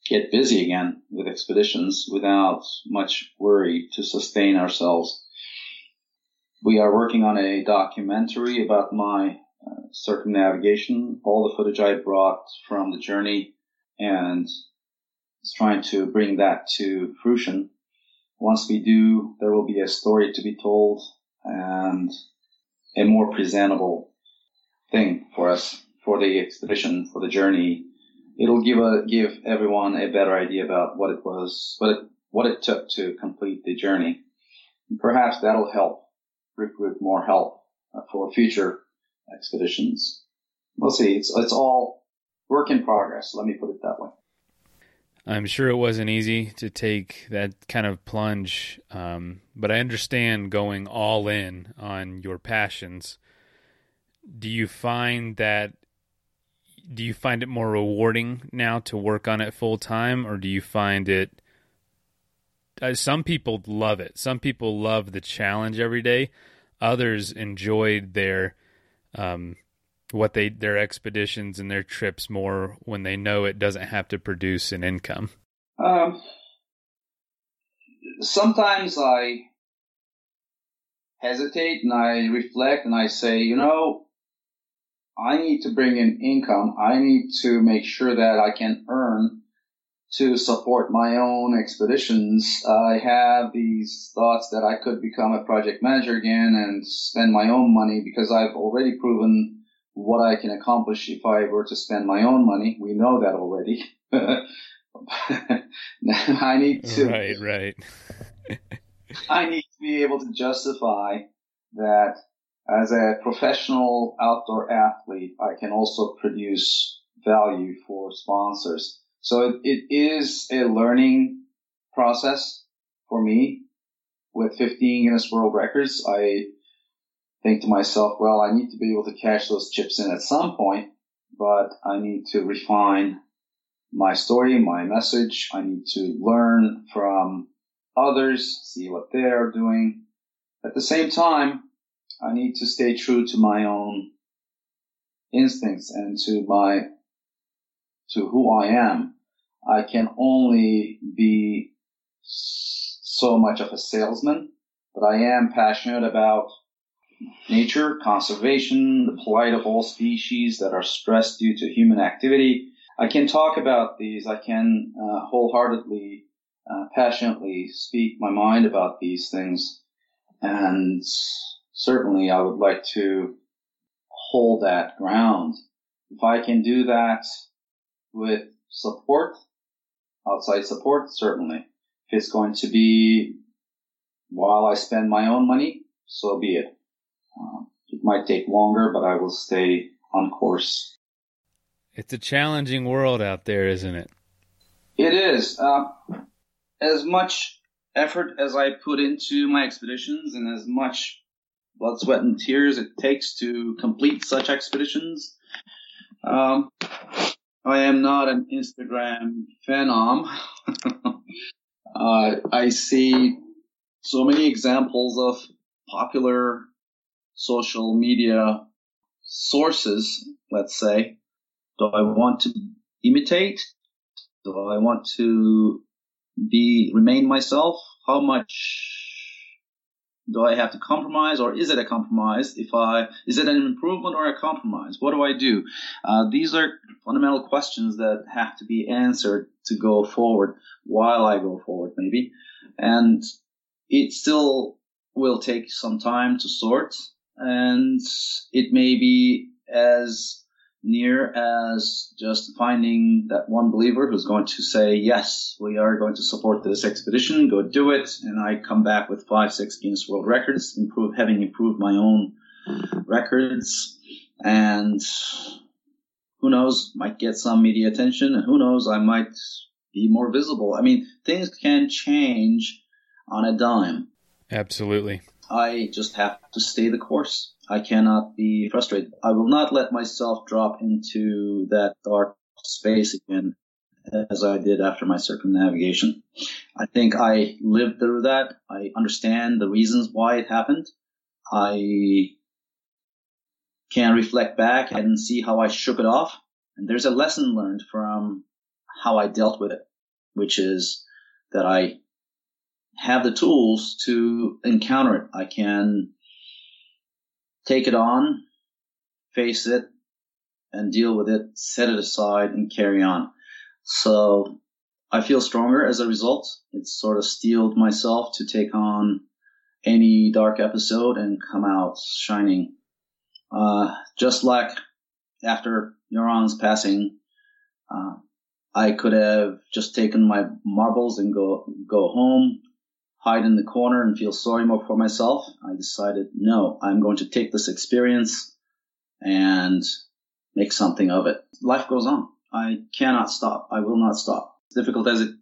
Speaker 1: get busy again with expeditions without much worry to sustain ourselves. We are working on a documentary about my uh, circumnavigation, all the footage I brought from the journey and trying to bring that to fruition. Once we do, there will be a story to be told and a more presentable thing for us for the expedition, for the journey. It'll give a, give everyone a better idea about what it was, what it, what it took to complete the journey. And perhaps that'll help recruit more help for future expeditions. We'll see. It's, it's all work in progress. Let me put it that way.
Speaker 3: I'm sure it wasn't easy to take that kind of plunge, um, but I understand going all in on your passions. Do you find that do you find it more rewarding now to work on it full time or do you find it uh, some people love it. Some people love the challenge every day. Others enjoyed their um, what they their expeditions and their trips more when they know it doesn't have to produce an income?
Speaker 1: Um, sometimes I hesitate and I reflect and I say, you know, I need to bring in income. I need to make sure that I can earn to support my own expeditions. I have these thoughts that I could become a project manager again and spend my own money because I've already proven what I can accomplish if I were to spend my own money. We know that already. (laughs) I need to.
Speaker 3: Right, right. (laughs)
Speaker 1: I need to be able to justify that as a professional outdoor athlete, I can also produce value for sponsors. So it, it is a learning process for me. With 15 Guinness World Records, I think to myself, well, I need to be able to cash those chips in at some point, but I need to refine my story, my message. I need to learn from others, see what they're doing. At the same time, I need to stay true to my own instincts and to my, to who I am. I can only be so much of a salesman, but I am passionate about nature, conservation, the plight of all species that are stressed due to human activity. I can talk about these. I can uh, wholeheartedly, uh, passionately speak my mind about these things. And certainly I would like to hold that ground. If I can do that with support, outside support, certainly. If it's going to be while I spend my own money, so be it. Um, it might take longer, but I will stay on course.
Speaker 3: It's a challenging world out there, isn't it?
Speaker 1: It is. Uh, as much effort as I put into my expeditions and as much blood, sweat, and tears it takes to complete such expeditions, um, I am not an Instagram phenom. (laughs) uh, I see so many examples of popular social media sources, let's say. Do I want to imitate? Do I want to be remain myself? How much do I have to compromise, or is it a compromise? If I is it an improvement or a compromise? What do I do? Uh, these are fundamental questions that have to be answered to go forward. While I go forward, maybe, and it still will take some time to sort and it may be as near as just finding that one believer who's going to say, yes, we are going to support this expedition, go do it. And I come back with five, six Guinness World Records, improve, having improved my own records. And who knows, might get some media attention. And who knows, I might be more visible. I mean, things can change on a dime.
Speaker 3: Absolutely.
Speaker 1: I just have to stay the course. I cannot be frustrated. I will not let myself drop into that dark space again as I did after my circumnavigation. I think I lived through that. I understand the reasons why it happened. I can reflect back and see how I shook it off. And there's a lesson learned from how I dealt with it, which is that I have the tools to encounter it. I can take it on, face it, and deal with it, set it aside, and carry on. So I feel stronger as a result. It's sort of steeled myself to take on any dark episode and come out shining. Uh, just like after Göran's passing, uh, I could have just taken my marbles and go go home, hide in the corner and feel sorry more for myself. I decided, no, I'm going to take this experience and make something of it. Life goes on. I cannot stop. I will not stop. As difficult as it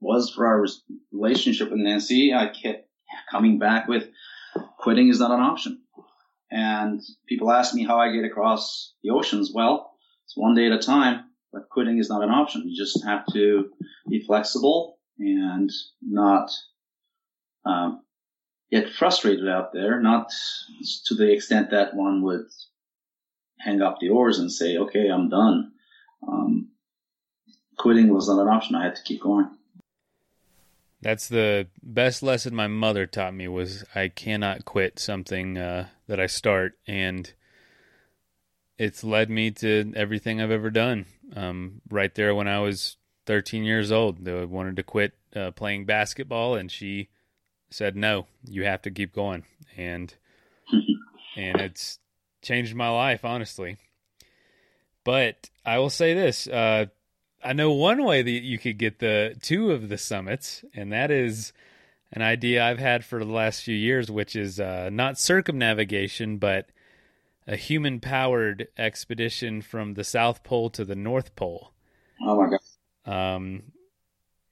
Speaker 1: was for our relationship with Nancy, I kept coming back with quitting is not an option. And people ask me how I get across the oceans. Well, it's one day at a time, but quitting is not an option. You just have to be flexible and not um, get frustrated out there, not to the extent that one would hang up the oars and say, okay, I'm done. Um, quitting was not an option. I had to keep going.
Speaker 3: That's the best lesson my mother taught me was I cannot quit something uh, that I start, and it's led me to everything I've ever done. Um, right there when I was 13 years old, I wanted to quit uh, playing basketball, and she said, "No, you have to keep going," and (laughs) and it's changed my life, honestly. But I will say this: uh, I know one way that you could get the two of the summits, and that is an idea I've had for the last few years, which is uh, not circumnavigation, but a human powered expedition from the South Pole to the North Pole.
Speaker 1: Oh my god!
Speaker 3: Um,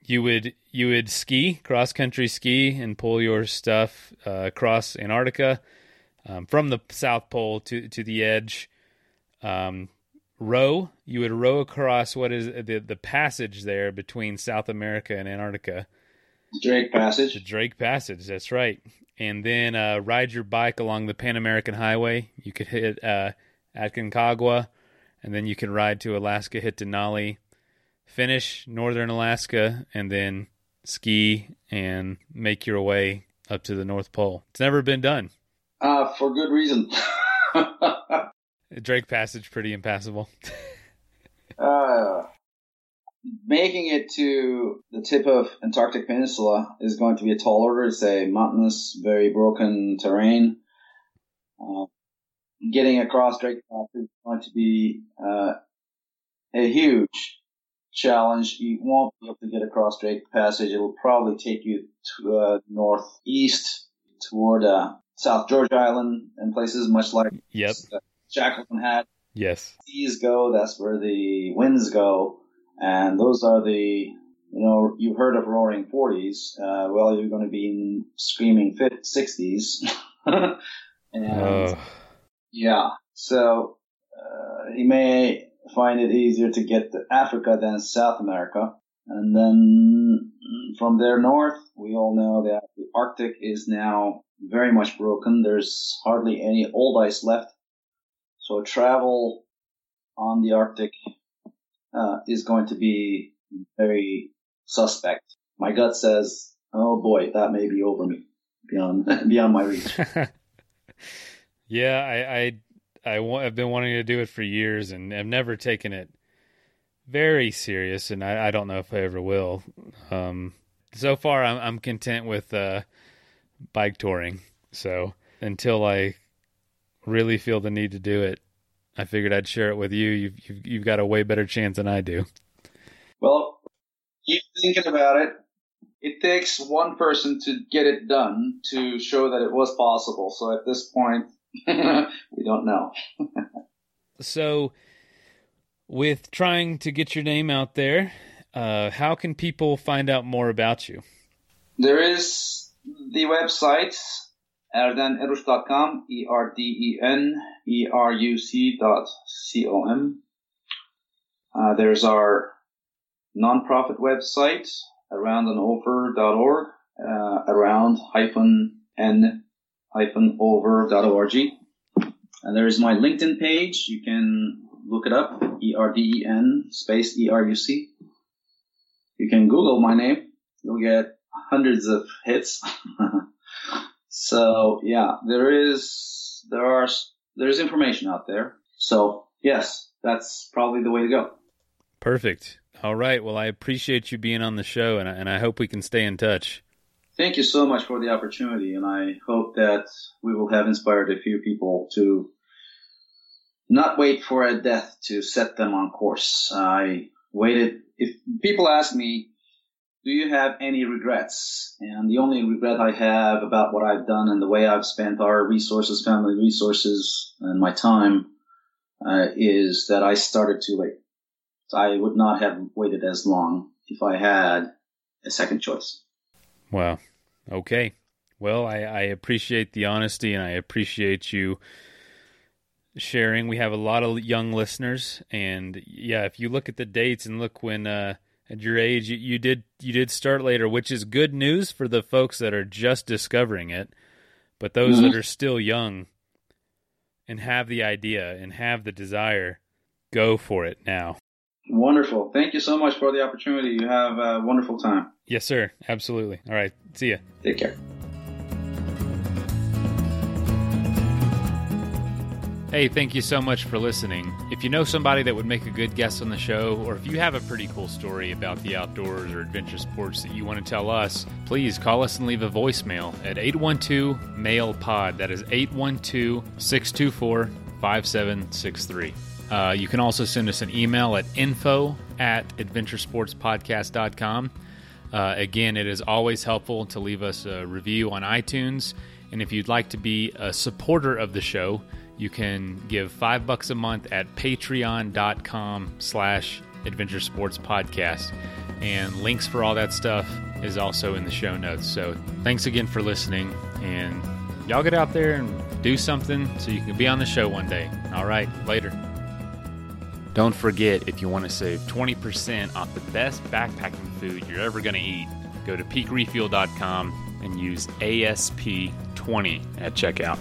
Speaker 3: you would you would ski cross country ski and pull your stuff uh, across Antarctica um, from the South Pole to to the edge. Um, row. You would row across what is the the passage there between South America and Antarctica.
Speaker 1: Drake Passage.
Speaker 3: The Drake Passage. That's right. And then uh, ride your bike along the Pan American Highway. You could hit uh, Aconcagua, and then you can ride to Alaska, hit Denali, finish northern Alaska, and then ski and make your way up to the North Pole. It's never been done.
Speaker 1: Uh, for good reason. (laughs)
Speaker 3: Drake Passage pretty impassable. (laughs)
Speaker 1: uh, making it to the tip of Antarctic Peninsula is going to be a tall order. It's a mountainous, very broken terrain. Uh, getting across Drake Passage is going to be uh, a huge challenge. You won't be able to get across Drake Passage. It will probably take you to uh, northeast toward uh, South George Island and places much like
Speaker 3: yep.
Speaker 1: Shackleton had.
Speaker 3: Yes.
Speaker 1: Seas go, that's where the winds go. And those are the, you know, you've heard of roaring 40s. Uh, well, you're going to be in screaming 60s. (laughs) and
Speaker 3: uh.
Speaker 1: yeah, so uh, he may find it easier to get to Africa than South America. And then from there north, we all know that the Arctic is now very much broken. There's hardly any old ice left. So travel on the Arctic uh, is going to be very suspect. My gut says, "Oh boy, that may be over me, beyond (laughs) beyond my reach." (laughs)
Speaker 3: yeah, I, I, I have been wanting to do it for years, and I've never taken it very serious, and I, I don't know if I ever will. Um, so far, I'm, I'm content with uh, bike touring. So until I really feel the need to do it, I figured I'd share it with you. You've, you've, you've got a way better chance than I do.
Speaker 1: Well, keep thinking about it. It takes one person to get it done to show that it was possible. So at this point, (laughs) we don't know. (laughs)
Speaker 3: so, with trying to get your name out there, uh, how can people find out more about you?
Speaker 1: There is the website erdeneruc.com, E-R-D-E-N-E-R-U-C dot C-O-M. Uh, there's our nonprofit website, around-n-over.org, uh, around hyphen n over.org. And there's my LinkedIn page. You can look it up, E-R-D-E-N space E-R-U-C. You can Google my name. You'll get hundreds of hits. (laughs) So yeah, there is there are there's information out there. So yes, that's probably the way to go.
Speaker 3: Perfect. All right. Well, I appreciate you being on the show, and I, and I hope we can stay in touch.
Speaker 1: Thank you so much for the opportunity, and I hope that we will have inspired a few people to not wait for a death to set them on course. I waited. If people ask me, do you have any regrets? And the only regret I have about what I've done and the way I've spent our resources, family resources, and my time uh, is that I started too late. I would not have waited as long if I had a second choice.
Speaker 3: Wow. Okay. Well, I, I appreciate the honesty and I appreciate you sharing. We have a lot of young listeners, and yeah, if you look at the dates and look when uh, at your age, you, you did you did start later, which is good news for the folks that are just discovering it. But those mm-hmm. that are still young and have the idea and have the desire, go for it now.
Speaker 1: Wonderful. Thank you so much for the opportunity. You have a wonderful time.
Speaker 3: Yes, sir. Absolutely. All right. See ya.
Speaker 1: Take care.
Speaker 3: Hey, thank you so much for listening. If you know somebody that would make a good guest on the show, or if you have a pretty cool story about the outdoors or adventure sports that you want to tell us, please call us and leave a voicemail at 812 MAIL POD. That is 812 624 5763. Uh, you can also send us an email at info at adventuresportspodcast.com. Uh, again, it is always helpful to leave us a review on iTunes. And if you'd like to be a supporter of the show, you can give five bucks a month at patreon.com slash adventure sports podcast. And links for all that stuff is also in the show notes. So thanks again for listening. And y'all get out there and do something so you can be on the show one day. All right, later. Don't forget, if you want to save 20% off the best backpacking food you're ever going to eat, go to peakrefuel.com and use ASP20 at checkout.